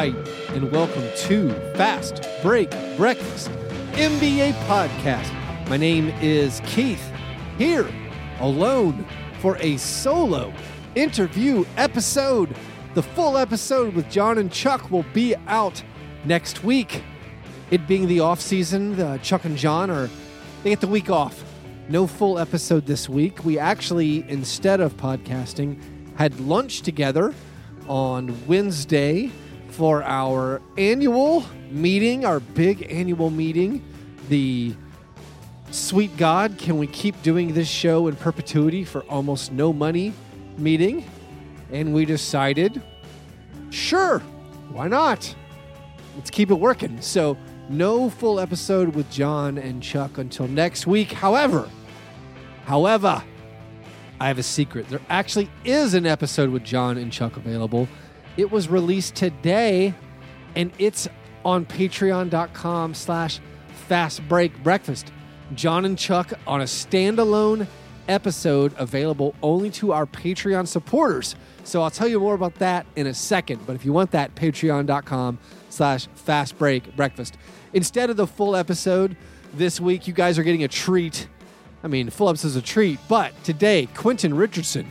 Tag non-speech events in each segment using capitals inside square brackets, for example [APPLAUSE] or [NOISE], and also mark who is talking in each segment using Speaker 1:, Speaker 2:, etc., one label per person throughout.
Speaker 1: and welcome to Fast Break Breakfast NBA Podcast. My name is Keith, here alone for a solo interview episode. The full episode with John and Chuck will be out next week. It being the off season, uh, Chuck and John are they get the week off. No full episode this week. We actually, instead of podcasting, had lunch together on Wednesday for our annual meeting, our big annual meeting. The Sweet God, can we keep doing this show in perpetuity for almost no money meeting? And we decided, sure, why not? Let's keep it working. So, no full episode with John and Chuck until next week. However, however, I have a secret. There actually is an episode with John and Chuck available. It was released today, and it's on patreon.com slash fast break breakfast. John and Chuck on a standalone episode available only to our Patreon supporters. So I'll tell you more about that in a second. But if you want that, patreon.com slash fast break breakfast. Instead of the full episode this week, you guys are getting a treat. I mean, full episode is a treat. But today, Quentin Richardson,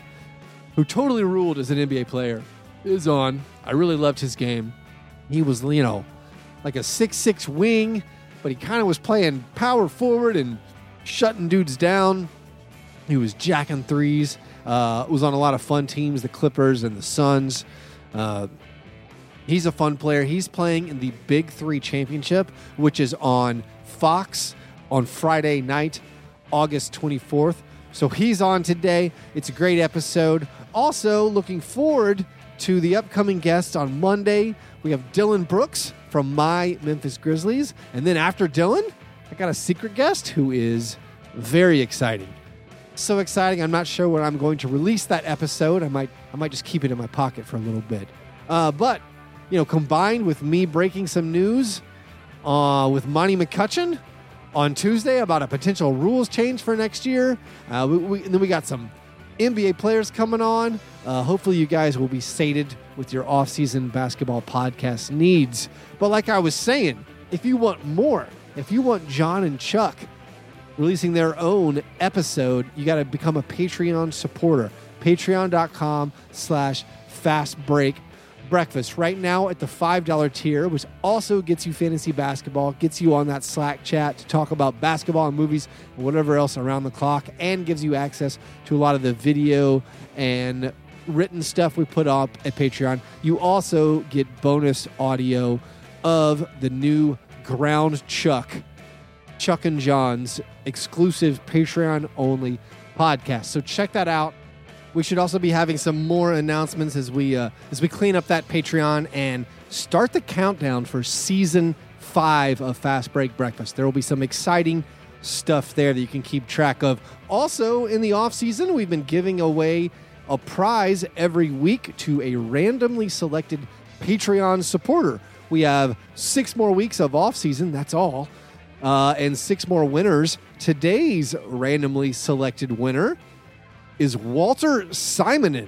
Speaker 1: who totally ruled as an NBA player, is on. I really loved his game. He was, you know, like a six-six wing, but he kind of was playing power forward and shutting dudes down. He was jacking threes. Uh, was on a lot of fun teams, the Clippers and the Suns. Uh, he's a fun player. He's playing in the Big Three Championship, which is on Fox on Friday night, August 24th. So he's on today. It's a great episode. Also, looking forward to the upcoming guests on Monday. We have Dillon Brooks from my Memphis Grizzlies. And then after Dillon, I got a secret guest who is very exciting. So exciting. I'm not sure when I'm going to release that episode. I might I might just keep it in my pocket for a little bit. Uh, but you know, combined with me breaking some news uh, with Monty McCutchen on Tuesday about a potential rules change for next year, uh, we, we, and then we got some NBA players coming on. Uh, hopefully, you guys will be sated with your off-season basketball podcast needs. But like I was saying, if you want more, if you want John and Chuck releasing their own episode, you got to become a Patreon supporter. Patreon.com slash fast break breakfast right now at the $5 tier, which also gets you fantasy basketball, gets you on that Slack chat to talk about basketball and movies and whatever else around the clock, and gives you access to a lot of the video and written stuff we put up at Patreon. You also get bonus audio of the new Ground Chuck, Chuck and John's exclusive Patreon only podcast. So check that out. We should also be having some more announcements as we uh, as we clean up that Patreon and start the countdown for season five of Fast Break Breakfast. There will be some exciting stuff there that you can keep track of. Also, in the off season, we've been giving away a prize every week to a randomly selected Patreon supporter. We have six more weeks of off season. That's all, uh, and six more winners. Today's randomly selected winner is Walter Simonin.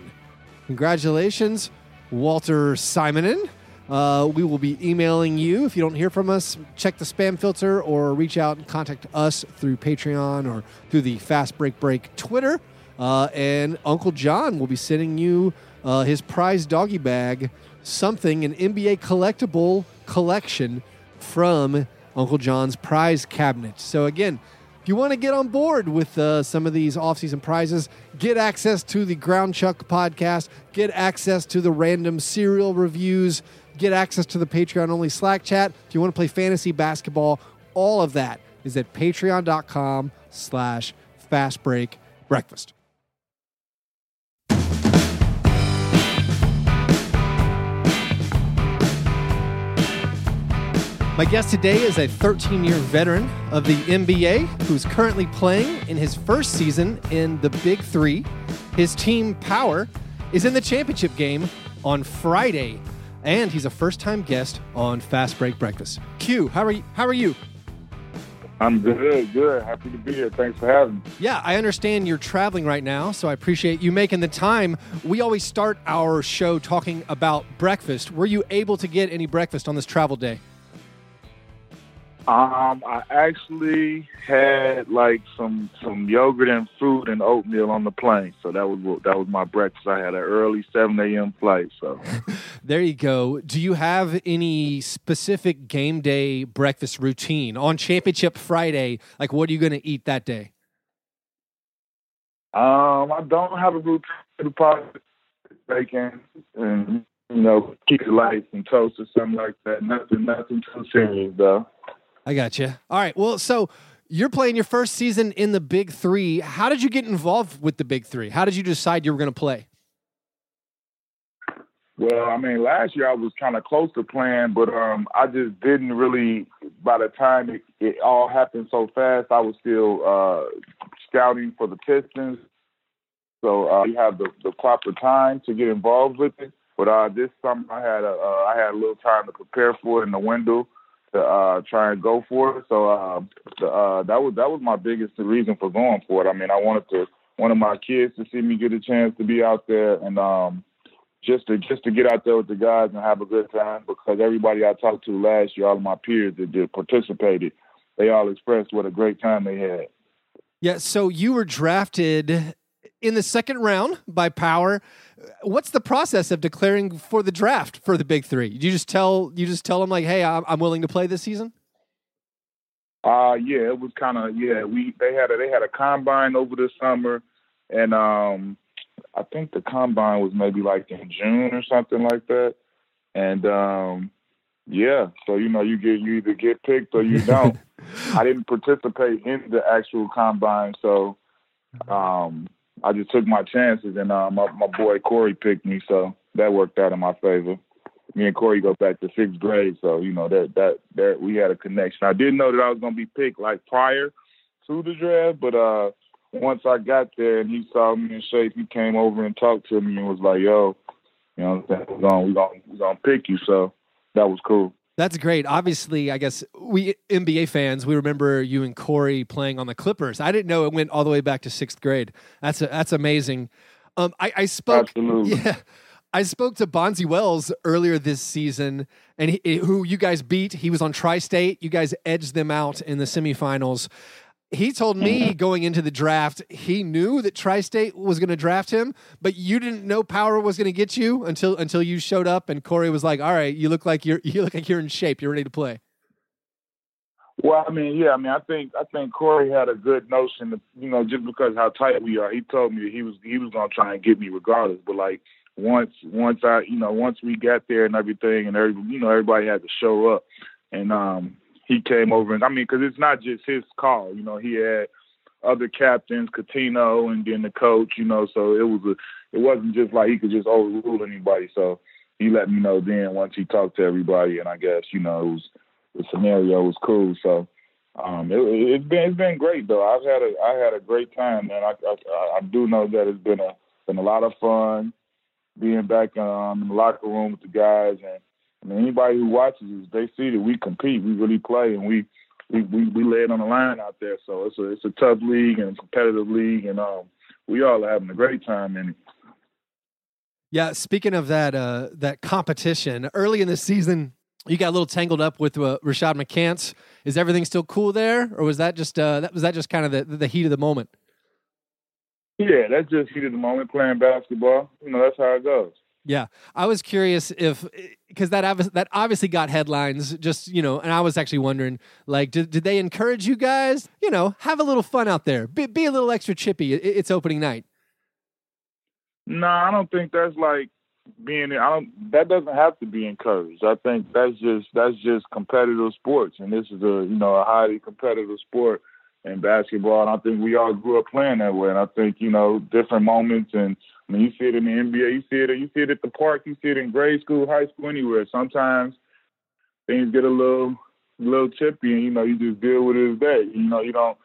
Speaker 1: Congratulations, Walter Simonin. Uh, we will be emailing you. If you don't hear from us, check the spam filter or reach out and contact us through Patreon or through the Fast Break Break Twitter. Uh, and Uncle John will be sending you uh, his prize doggy bag, something, an NBA collectible collection from Uncle John's prize cabinet. So, again, if you want to get on board with uh, some of these off-season prizes, get access to the Ground Chuck podcast, get access to the random serial reviews, get access to the Patreon-only Slack chat. If you want to play fantasy basketball, all of that is at patreon.com slash fastbreakbreakfast. My guest today is a 13 year veteran of the NBA who's currently playing in his first season in the Big Three. His team, Power, is in the championship game on Friday, and he's a first time guest on Fast Break Breakfast. Q, how are you? How are you?
Speaker 2: I'm good, good. Happy to be here. Thanks for having me.
Speaker 1: Yeah, I understand you're traveling right now, so I appreciate you making the time. We always start our show talking about breakfast. Were you able to get any breakfast on this travel day?
Speaker 2: Um, I actually had like some some yogurt and fruit and oatmeal on the plane, so that was that was my breakfast. I had an early seven a.m. flight, so [LAUGHS]
Speaker 1: there you go. Do you have any specific game day breakfast routine on Championship Friday? Like, what are you going to eat that day?
Speaker 2: Um, I don't have a routine. Probably bacon and you know keep it light and toast or something like that. Nothing, nothing too serious though.
Speaker 1: I got you. All right. Well, so you're playing your first season in the Big Three. How did you get involved with the Big Three? How did you decide you were going to play?
Speaker 2: Well, I mean, last year I was kind of close to playing, but um, I just didn't really. By the time it, it all happened so fast, I was still uh, scouting for the Pistons. So uh, you have the, the proper time to get involved with it. But uh, this summer I had a uh, I had a little time to prepare for it in the window to uh, try and go for it. So uh, the, uh, that was that was my biggest reason for going for it. I mean, I wanted to one of my kids to see me get a chance to be out there and um, just to just to get out there with the guys and have a good time. Because everybody I talked to last year, all of my peers that did participated, they all expressed what a great time they had.
Speaker 1: Yeah. So you were drafted in the second round by Power. What's the process of declaring for the draft for the Big Three? You just tell you just tell them like, "Hey, I'm, I'm willing to play this season."
Speaker 2: Uh yeah, it was kind of yeah. We they had a they had a combine over the summer, and um, I think the combine was maybe like in June or something like that, and um, yeah. So you know, you get you either get picked or you [LAUGHS] don't. I didn't participate in the actual combine, so um, I just took my chances, and uh, my my boy Corey picked me, so that worked out in my favor. Me and Corey go back to sixth grade, so you know that that that we had a connection. I didn't know that I was gonna be picked like prior to the draft, but uh, once I got there and he saw me in shape, he came over and talked to me and was like, "Yo, you know, we're gonna we're gonna we're gonna pick you." So that was cool.
Speaker 1: That's great. Obviously, I guess we NBA fans we remember you and Corey playing on the Clippers. I didn't know it went all the way back to sixth grade. That's a, that's amazing. Um, I, I spoke.
Speaker 2: Absolutely. [LAUGHS]
Speaker 1: Yeah, I spoke to Bonzi Wells earlier this season, and he, who you guys beat. He was on Tri-State. You guys edged them out in the semifinals he told me mm-hmm. going into the draft he knew that tri-state was going to draft him but you didn't know power was going to get you until until you showed up and corey was like all right you look like you're [LAUGHS] you look like you're in shape you're ready to play
Speaker 2: well i mean yeah i mean i think i think corey had a good notion of, you know just because how tight we are he told me he was he was going to try and get me regardless but like once once i you know once we got there and everything and every you know everybody had to show up and um he came over and I mean, because it's not just his call. You know, he had other captains, Cuttino, and then the coach. You know, so it was a, it wasn't just like he could just overrule anybody. So he let me know then once he talked to everybody, and I guess you know it was the scenario was cool. So um, it, has been it's been great though. I've had a I had a great time, man. I I, I do know that it's been a been a lot of fun being back um, in the locker room with the guys and I mean, anybody who watches us, they see that we compete, we really play, and we we we, we lay it on the line out there. So it's a it's a tough league and a competitive league, and um, we all are having a great time in it.
Speaker 1: Yeah, speaking of that uh, that competition, early in the season, you got a little tangled up with uh, Rashad McCants. Is everything still cool there, or was that just uh, that was that just kind of the the heat of the moment?
Speaker 2: Yeah, that's just heat of the moment playing basketball. You know, that's how it goes.
Speaker 1: Yeah, I was curious if because that that obviously got headlines. Just you know, and I was actually wondering, like, did, did they encourage you guys? You know, have a little fun out there, be, be a little extra chippy. It, it's opening night.
Speaker 2: No, I don't think that's like being. I don't. That doesn't have to be encouraged. I think that's just that's just competitive sports, and this is a you know a highly competitive sport in basketball. And I think we all grew up playing that way. And I think you know different moments and I mean, you see it in the NBA, you see it, you see it at the park, you see it in grade school, high school, anywhere. Sometimes things get a little, little chippy, and you know, you just deal with it as that. You know, you don't.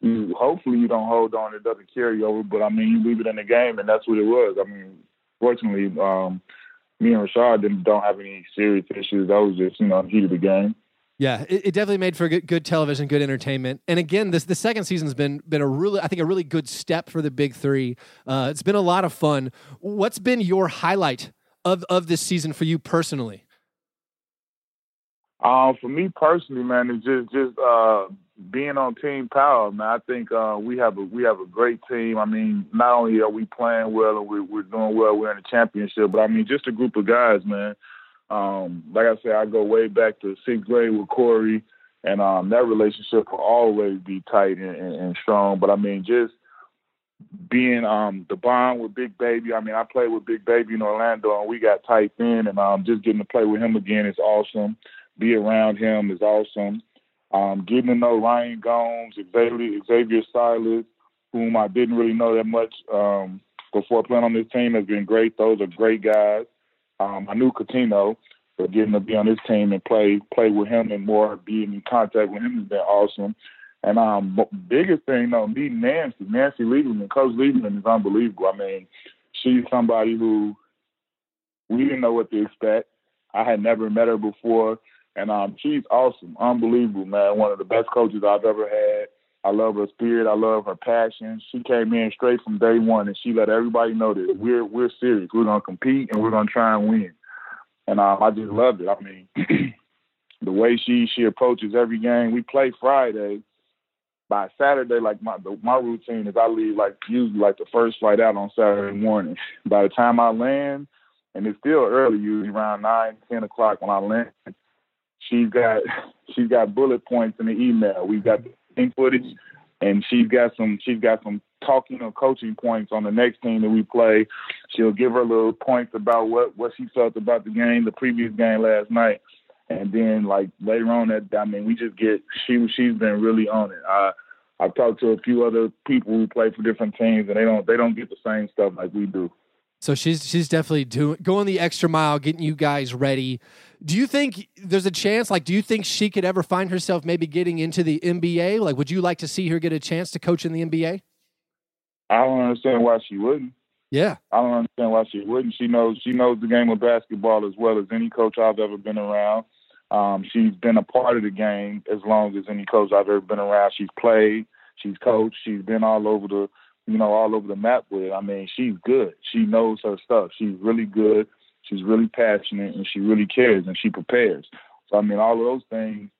Speaker 2: You, hopefully, you don't hold on; it doesn't carry over. But I mean, you leave it in the game, and that's what it was. I mean, fortunately, um, me and Rashad didn't don't have any serious issues. That was just you know heat of the game.
Speaker 1: Yeah, it, it, definitely made for good, good, television, good entertainment. And again, this the second season's been been a really, I think, a really good step for the big three. Uh, it's been a lot of fun. What's been your highlight of of this season for you personally?
Speaker 2: Um, for me personally, man, it's just just uh, being on Team Power, man. I think uh, we have a we have a great team. I mean, not only are we playing well and we're, we're doing well, we're in the championship, but I mean, just a group of guys, man um, like I said, I go way back to sixth grade with Corey, and um, that relationship will always be tight and, and, and strong. But I mean, just being um, the bond with Big Baby. I mean, I played with Big Baby in Orlando, and we got tight then, and um, just getting to play with him again is awesome. Be around him is awesome. Um, getting to know Ryan Gomes, Xavier, Xavier Silas, whom I didn't really know that much um, before playing on this team, has been great. Those are great guys. Um, I knew Cuttino, but getting to be on his team and play play with him and more being in contact with him has been awesome. And um, biggest thing though, meeting Nancy, Nancy Lieberman, Coach Lieberman is unbelievable. I mean, she's somebody who we didn't know what to expect. I had never met her before, and um, she's awesome, unbelievable, man. One of the best coaches I've ever had. I love her spirit. I love her passion. She came in straight from day one, and she let everybody know that we're we're serious. We're gonna compete, and we're gonna try and win. And um, I just loved it. I mean, [CLEARS THROAT] the way she she approaches every game. We play Friday. By Saturday, like my the, my routine is I leave like usually like the first flight out on Saturday morning. By the time I land, and it's still early, usually around nine, ten o'clock when I land. She's got she's got bullet points in the email. We've got team footage, and she's got some she's got some talking or coaching points on the next team that we play. She'll give her little points about what what she felt about the game, the previous game last night, and then like later on that I mean we just get she she's been really on it. I I've talked to a few other people who play for different teams, and they don't they don't get the same stuff like we do.
Speaker 1: So she's she's definitely doing going the extra mile, getting you guys ready. Do you think there's a chance? Like, do you think she could ever find herself maybe getting into the NBA? Like, would you like to see her get a chance to coach in the NBA?
Speaker 2: I don't understand why she wouldn't.
Speaker 1: Yeah,
Speaker 2: I don't understand why she wouldn't. She knows she knows the game of basketball as well as any coach I've ever been around. Um, she's been a part of the game as long as any coach I've ever been around. She's played, she's coached, she's been all over the you know, all over the map with. I mean, she's good. She knows her stuff. She's really good. She's really passionate and she really cares and she prepares. So I mean, all of those things.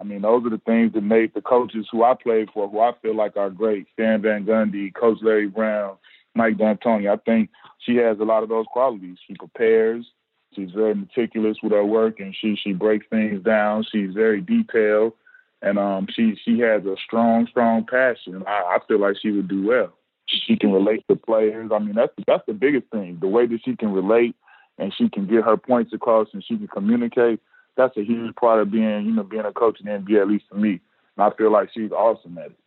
Speaker 2: I mean, those are the things that made the coaches who I played for, who I feel like are great. Stan Van Gundy, Coach Larry Brown, Mike D'Antoni. I think she has a lot of those qualities. She prepares. She's very meticulous with her work, and she she breaks things down. She's very detailed, and um, she she has a strong strong passion. I, I feel like she would do well she can relate to players. I mean, that's that's the biggest thing. The way that she can relate and she can get her points across and she can communicate. That's a huge part of being, you know, being a coach in the NBA, at least for me. And I feel like she's awesome at it.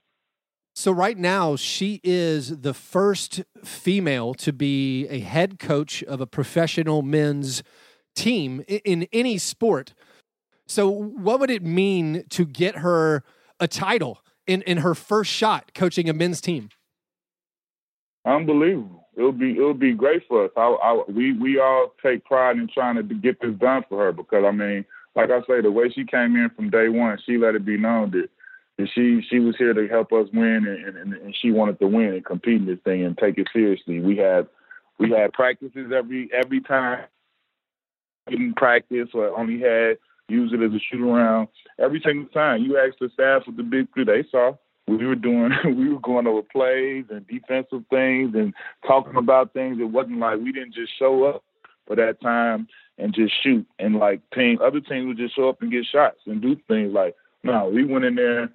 Speaker 1: So right now, she is the first female to be a head coach of a professional men's team in any sport. So, what would it mean to get her a title in, in her first shot coaching a men's team?
Speaker 2: Unbelievable. It'll be it'll be great for us. I, I, we we all take pride in trying to get this done for her because I mean, like I say, the way she came in from day one, she let it be known that, that she she was here to help us win and, and, and she wanted to win and compete in this thing and take it seriously. We had we had practices every every time. Didn't practice or only had use it as a shoot around every single time. You asked the staff with the big three, they saw we were doing [LAUGHS] we were going over plays and defensive things and talking about things. It wasn't like we didn't just show up for that time and just shoot and like team other teams would just show up and get shots and do things like no, we went in there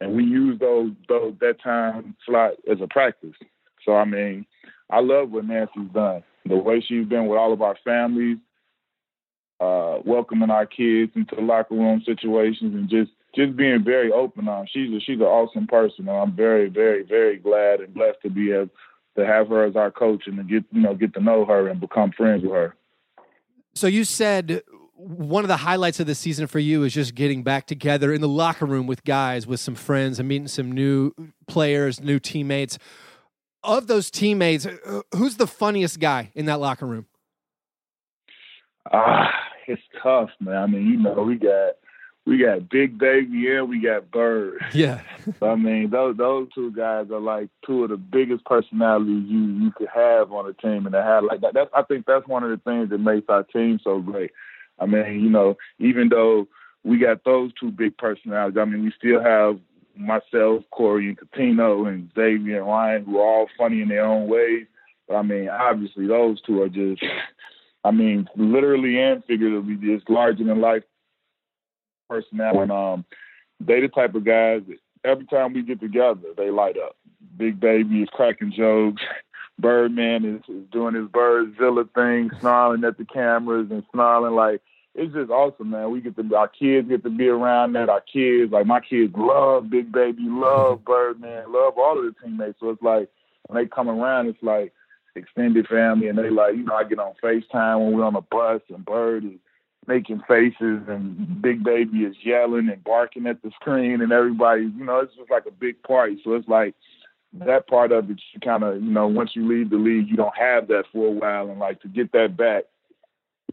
Speaker 2: and we used those those that time slot as a practice. So I mean, I love what Nancy's done. The way she's been with all of our families, uh, welcoming our kids into the locker room situations and just just being very open on. She's a, she's an awesome person, and I'm very, very, very glad and blessed to be able to have her as our coach and to get you know get to know her and become friends with her.
Speaker 1: So you said one of the highlights of the season for you is just getting back together in the locker room with guys, with some friends, and meeting some new players, new teammates. Of those teammates, uh, who's the funniest guy in that locker room?
Speaker 2: Ah, it's tough, man. I mean, you know, we got we got Big Baby and we got Bird. [LAUGHS]
Speaker 1: Yeah.
Speaker 2: I mean, those those two guys are like two of the biggest personalities you you could have on a team, and to have like that. That's I think that's one of the things that makes our team so great. I mean, you know, even though we got those two big personalities, I mean, we still have myself, Corey, and Cuttino, and Xavier and Ryan, who are all funny in their own ways. But I mean, obviously, those two are just, I mean, literally and figuratively, just larger than life personality. And um, they the type of guys that every time we get together, they light up. Big Baby is cracking jokes. [LAUGHS] Birdman is, is doing his Birdzilla thing, [LAUGHS] snarling at the cameras and snarling like it's just awesome, man. We get to our kids get to be around that. Our kids, like my kids, love Big Baby, love [LAUGHS] Birdman, love all of the teammates. So it's like when they come around, it's like extended family, and they like you know I get on Facetime when we're on the bus, and Bird is making faces and Big Baby is yelling and barking at the screen and everybody, you know, it's just like a big party. So it's like that part of it, you kind of, you know, once you leave the league, you don't have that for a while. And like to get that back,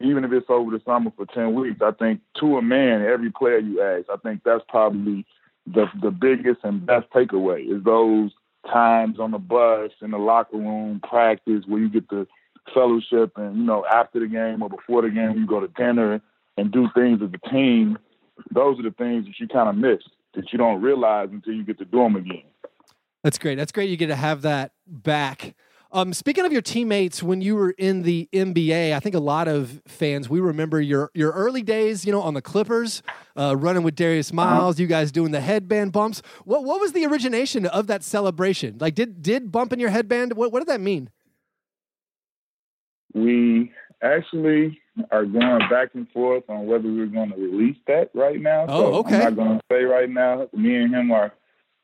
Speaker 2: even if it's over the summer for 10 weeks, I think to a man, every player you ask, I think that's probably the, the biggest and best takeaway is those times on the bus, in the locker room, practice, where you get to fellowship and you know after the game or before the game you go to dinner and do things as a team those are the things that you kind of miss that you don't realize until you get to do them again
Speaker 1: that's great that's great you get to have that back um, speaking of your teammates, when you were in the NBA, I think a lot of fans we remember your your early days, you know, on the Clippers, uh, running with Darius uh-huh. Miles. You guys doing the headband bumps. What what was the origination of that celebration? Like, did did bumping your headband? What what did that mean?
Speaker 2: We actually are going back and forth on whether we're going to release that right now.
Speaker 1: Oh,
Speaker 2: so
Speaker 1: okay.
Speaker 2: I'm not going to say right now. Me and him are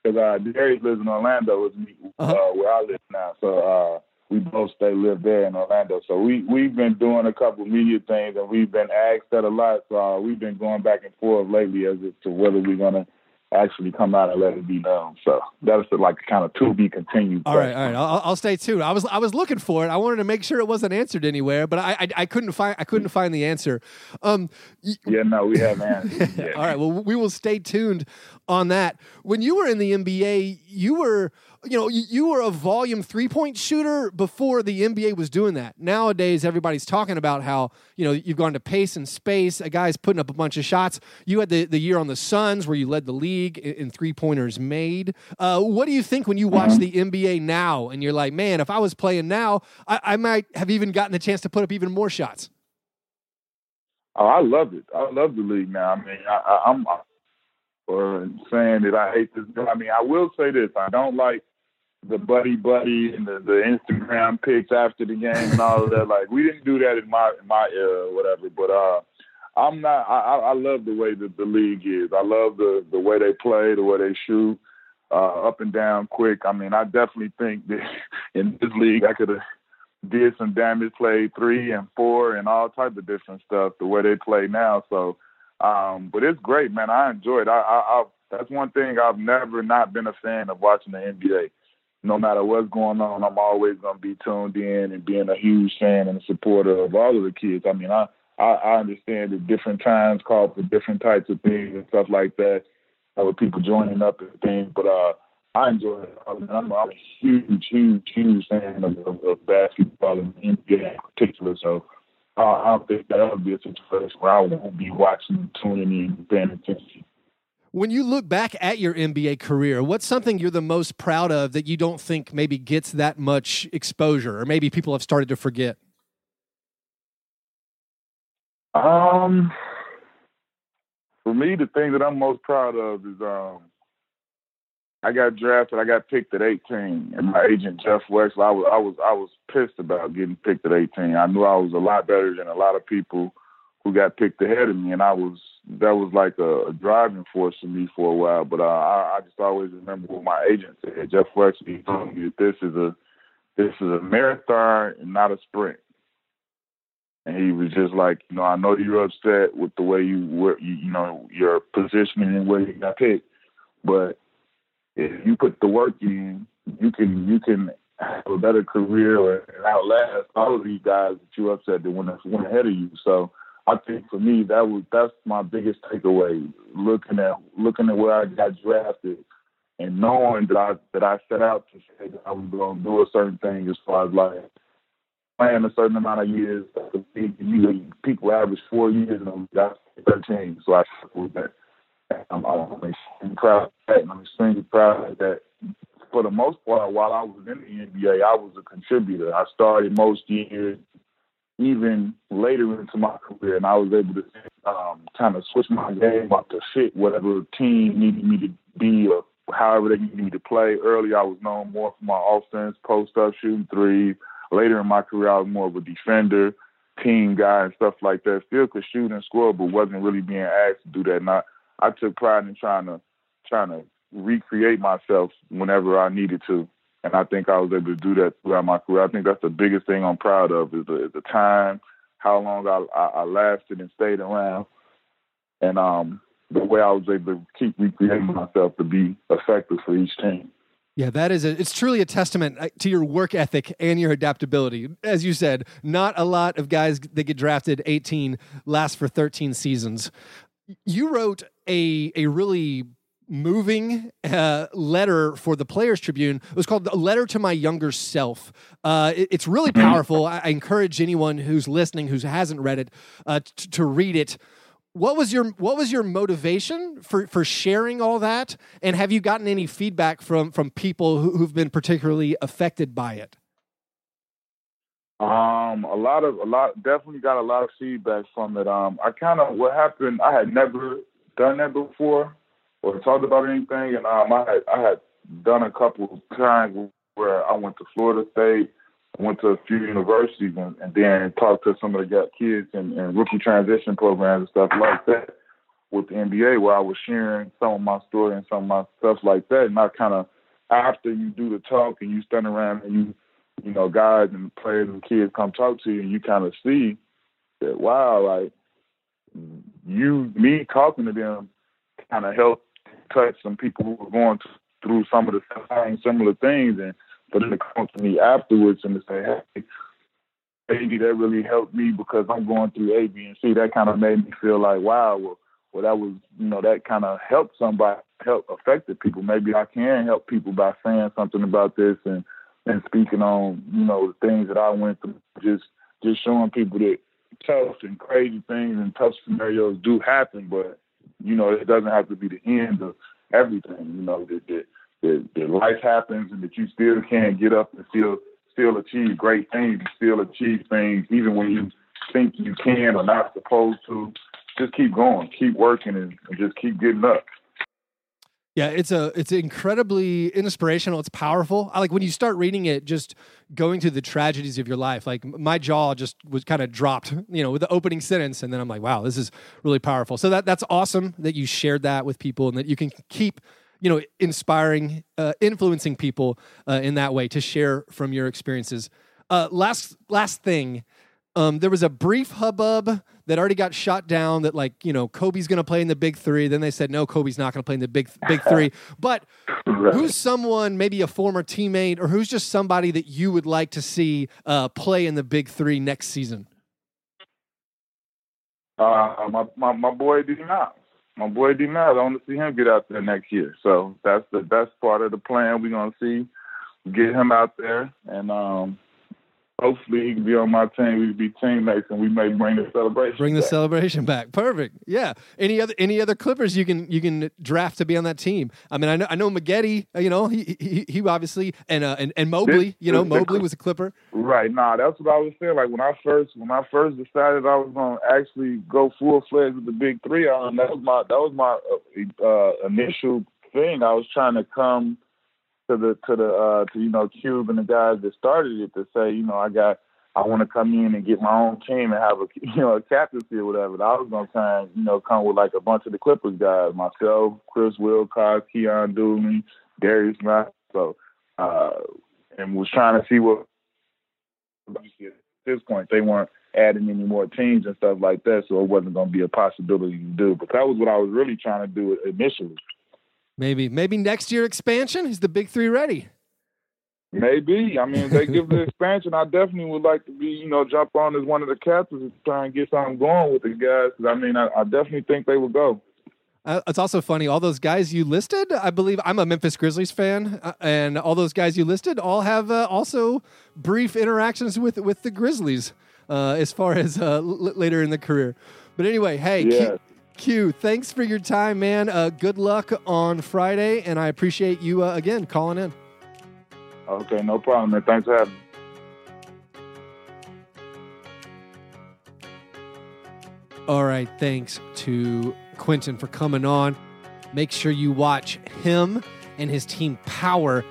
Speaker 2: because uh, Darius lives in Orlando with me, uh-huh. uh, where I live now. So uh, we both stay live there in Orlando. So we we've been doing a couple media things, and we've been asked that a lot. So uh, we've been going back and forth lately as to whether we're going to actually come out and let it be known. So that's like kind of to be continued.
Speaker 1: All right, all right. I'll, I'll, stay tuned. I was I was looking for it. I wanted to make sure it wasn't answered anywhere, but I I, I couldn't find I couldn't find the answer. Um,
Speaker 2: yeah, no, we haven't answered. [LAUGHS]
Speaker 1: all right. Well, we will stay tuned on that. When you were in the NBA, you were you know, you, you were a volume three point shooter before the NBA was doing that. Nowadays, everybody's talking about how, you know, you've gone to pace and space. A guy's putting up a bunch of shots. You had the, the year on the Suns where you led the league in, in three pointers made. Uh, what do you think when you watch the NBA now and you're like, man, if I was playing now, I, I might have even gotten the chance to put up even more shots?
Speaker 2: Oh, I love it. I love the league now. I mean, I, I'm or saying that I hate this. I mean, I will say this: I don't like the buddy buddy and the, the Instagram pics after the game and all of that. Like we didn't do that in my in my era or whatever. But uh I'm not I, I love the way that the league is. I love the the way they play, the way they shoot, uh, up and down quick. I mean I definitely think that [LAUGHS] in this league I could have did some damage, played three and four and all type of different stuff the way they play now. So um but it's great, man. I enjoy it. I, I, I that's one thing I've never not been a fan of watching the NBA no matter what's going on, I'm always going to be tuned in and being a huge fan and a supporter of all of the kids. I mean, I, I, I understand that different times call for different types of things and stuff like that, uh, with people joining up and things, but uh, I enjoy it. I mean, I'm, I'm a huge, huge, huge fan of, of, of basketball and NBA in particular. So uh, I don't think that'll be a situation where I won't be watching, tuning in, paying attention.
Speaker 1: When you look back at your NBA career, what's something you're the most proud of that you don't think maybe gets that much exposure, or maybe people have started to forget?
Speaker 2: Um, for me, the thing that I'm most proud of is um, I got drafted. I got picked at 18, and my agent Jeff Wexler. I was I was I was pissed about getting picked at 18. I knew I was a lot better than a lot of people who got picked ahead of me, and I was that was like a, a driving force for me for a while. But uh, I, I just always remember what my agent said. Jeff Fletcher he told me that this is a this is a marathon and not a sprint. And he was just like, you know, I know you're upset with the way you were, you, you know, your positioning and where you got picked, but if you put the work in, you can you can have a better career or outlast all of these guys that you upset that went went ahead of you. So I think for me that was that's my biggest takeaway. Looking at looking at where I got drafted and knowing that I that I set out to say that I was to do a certain thing as far as like playing a certain amount of years. People average four years and I'm 13, so I stuck with that. I'm, I'm extremely proud of that, and I'm extremely proud that for the most part, while I was in the NBA, I was a contributor. I started most years even later into my career, and I was able to um, kind of switch my game up to fit whatever team needed me to be or however they needed me to play. Early, I was known more for my offense, post up, shooting three. Later in my career, I was more of a defender, team guy, and stuff like that. Still could shoot and score, but wasn't really being asked to do that. And I, I took pride in trying to trying to recreate myself whenever I needed to and I think I was able to do that throughout my career. I think that's the biggest thing I'm proud of is the, the time, how long I, I, I lasted and stayed around, and um, the way I was able to keep recreating myself to be effective for each team.
Speaker 1: Yeah, that is a, it's truly a testament uh, to your work ethic and your adaptability. As you said, not a lot of guys that get drafted 18 last for 13 seasons. You wrote a a really moving uh, letter for the Players Tribune. It was called "A Letter to My Younger Self." Uh, it, it's really powerful. I, I, encourage anyone who's listening who hasn't read it uh, t- to read it. What was your What was your motivation for for sharing all that? And have you gotten any feedback from from people who, who've been particularly affected by it?
Speaker 2: Um, a lot of a lot definitely got a lot of feedback from it. Um, I kind of what happened. I had never done that before or talked about anything. And um, I had I had done a couple of times where I went to Florida State, went to a few universities, and, and then talked to some of the kids and, and rookie transition programs and stuff like that with the NBA, where I was sharing some of my story and some of my stuff like that. And I kind of after you do the talk and you stand around and you you know guys and players and kids come talk to you and you kind of see that wow like you me talking to them kind of helped touch some people who were going through some of the same similar things, and for them to come to me afterwards and to say, "Hey, maybe that really helped me because I'm going through A, B, and C." That kind of made me feel like, wow, well, well, that was, you know, that kind of helped somebody, help affected people. Maybe I can help people by saying something about this and and speaking on, you know, the things that I went through. Just just showing people that tough and crazy things and tough scenarios do happen, but you know, it doesn't have to be the end of everything. You know, that that, that, that life happens and that you still can't get up and still still achieve great things, still achieve things even when you think you can or not supposed to. Just keep going, keep working, and, and just keep getting up.
Speaker 1: Yeah, it's a it's incredibly inspirational. It's powerful. I like when you start reading it, just going through the tragedies of your life. Like my jaw just was kind of dropped, you know, with the opening sentence, and then I'm like, wow, this is really powerful. So that that's awesome that you shared that with people, and that you can keep, you know, inspiring, uh, influencing people uh, in that way to share from your experiences. Uh, last last thing um, there was a brief hubbub that already got shot down that like you know Kobe's going to play in the big three. Then they said no, Kobe's not going to play in the big big three. [LAUGHS] But right. who's someone, maybe a former teammate, or who's just somebody that you would like to see uh, play in the big three next season?
Speaker 2: Uh, my, my my boy D Miles. My boy D Miles. I want to see him get out there next year. So that's the best part of the plan. We're gonna see get him out there and um hopefully he can be on my team. We would be teammates, and we may bring the celebration.
Speaker 1: Bring the
Speaker 2: back.
Speaker 1: celebration back. Perfect. Yeah. Any other any other Clippers you can you can draft to be on that team? I mean, I know I know Maggette. You know, he he, he obviously and uh, and and Mobley. This, you know, Mobley was a Clipper.
Speaker 2: Right. Nah, that's what I was saying. Like when I first when I first decided I was gonna actually go full fledged with the big three, um, that was my that was my uh, uh, initial thing. I was trying to come to the to the uh to you know Cube and the guys that started it to say you know I got I want to come in and get my own team and have a [LAUGHS] you know a captaincy or whatever. I was gonna try and you know come with like a bunch of the Clippers guys, myself, Chris Wilcox, Keyon Dooling, Darius Mack. So uh, and was trying to see what at this point they weren't adding any more teams and stuff like that, so it wasn't gonna be a possibility to do. But that was what I was really trying to do initially.
Speaker 1: Maybe maybe next year expansion is the big three ready.
Speaker 2: Maybe. I mean, if they give the expansion, I definitely would like to be, you know, jump on as one of the captains and try and get something going with the guys. Cause I mean, I, I definitely think they will go.
Speaker 1: Uh, it's also funny. All those guys you listed, I believe I'm a Memphis Grizzlies fan, uh, and all those guys you listed all have uh, also brief interactions with with the Grizzlies uh, as far as uh, l- later in the career. But anyway, hey. Q, Q, thanks for your time, man. Uh, good luck on Friday, and I appreciate you again calling in.
Speaker 2: Okay, no problem, man. Thanks for having me.
Speaker 1: All right, thanks to Quentin for coming on. Make sure you watch him and his team Power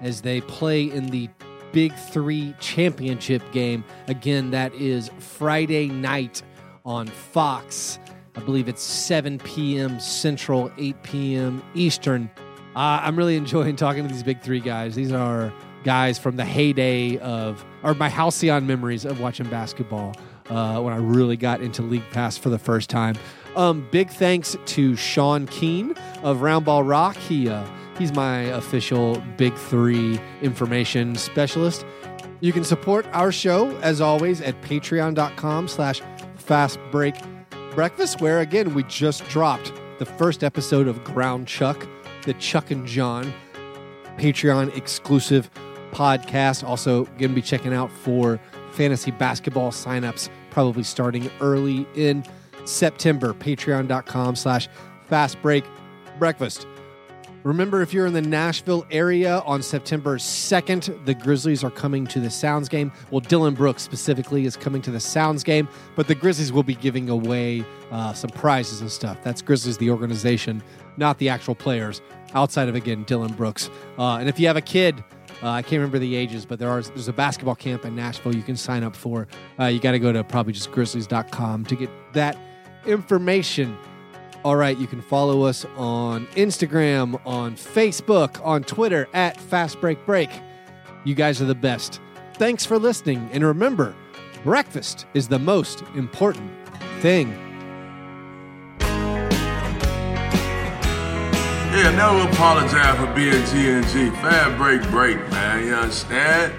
Speaker 1: as they play in the Big Three championship game. Again, that is Friday night on Fox. I believe it's 7 p.m. Central, 8 p.m. Eastern. Uh, I'm really enjoying talking to these Big Three guys. These are guys from the heyday of, or my halcyon memories of watching basketball uh, when I really got into League Pass for the first time. Um, big thanks to Sean Keene of Roundball Rock. He uh, he's my official Big Three information specialist. You can support our show as always at patreon.com slash fast break breakfast, where again we just dropped the first episode of Ground Chuck, the Chuck and John Patreon exclusive podcast. Also, going to be checking out for fantasy basketball signups, probably starting early in September. Patreon.com slash fast break breakfast. Remember, if you're in the Nashville area on September 2nd, the Grizzlies are coming to the Sounds game. Well, Dillon Brooks specifically is coming to the Sounds game, but the Grizzlies will be giving away uh, some prizes and stuff. That's Grizzlies, the organization, not the actual players, outside of, again, Dillon Brooks. Uh, and if you have a kid, uh, I can't remember the ages, but there are there's a basketball camp in Nashville you can sign up for. Uh, you got to go to probably just grizzlies.com to get that information. All right, you can follow us on Instagram, on Facebook, on Twitter at Fast Break Break. You guys are the best. Thanks for listening, and remember, breakfast is the most important thing.
Speaker 3: Yeah, never apologize for being G and G. Fast break, break, man. You understand?